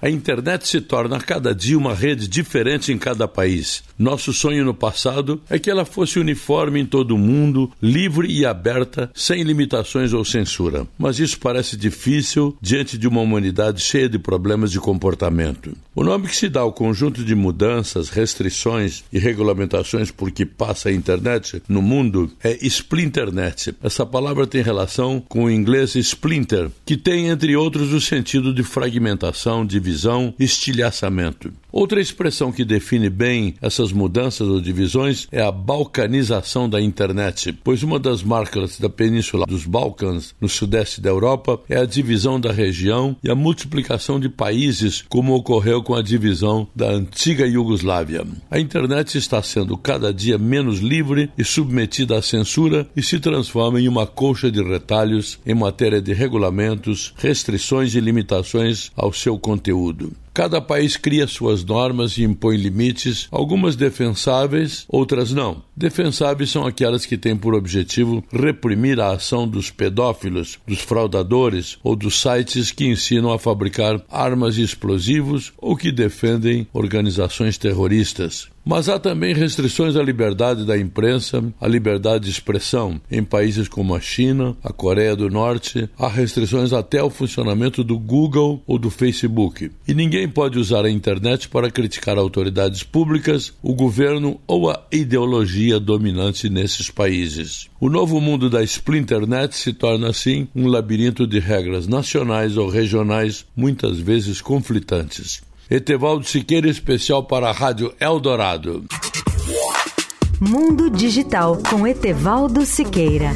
A internet se torna a cada dia uma rede diferente em cada país. Nosso sonho no passado é que ela fosse uniforme em todo o mundo, livre e aberta, sem limitações ou censura. Mas isso parece difícil diante de uma humanidade cheia de problemas de comportamento. O nome que se dá ao conjunto de mudanças, restrições e regulamentações por que passa a internet no mundo é splinternet. Essa palavra tem relação com o inglês splinter, que tem, entre outros, o sentido de fragmentação, de divisão, estilhaçamento. Outra expressão que define bem essas mudanças ou divisões é a balcanização da internet, pois uma das marcas da Península dos Balcãs, no sudeste da Europa, é a divisão da região e a multiplicação de países, como ocorreu com a divisão da antiga Iugoslávia. A internet está sendo cada dia menos livre e submetida à censura e se transforma em uma colcha de retalhos em matéria de regulamentos, restrições e limitações ao seu conteúdo conteúdo. Cada país cria suas normas e impõe limites, algumas defensáveis, outras não. Defensáveis são aquelas que têm por objetivo reprimir a ação dos pedófilos, dos fraudadores ou dos sites que ensinam a fabricar armas e explosivos ou que defendem organizações terroristas. Mas há também restrições à liberdade da imprensa, à liberdade de expressão. Em países como a China, a Coreia do Norte, há restrições até ao funcionamento do Google ou do Facebook. E ninguém pode usar a internet para criticar autoridades públicas, o governo ou a ideologia dominante nesses países. O novo mundo da Splinternet se torna assim um labirinto de regras nacionais ou regionais, muitas vezes conflitantes. Etevaldo Siqueira, especial para a Rádio Eldorado. Mundo Digital com Etevaldo Siqueira.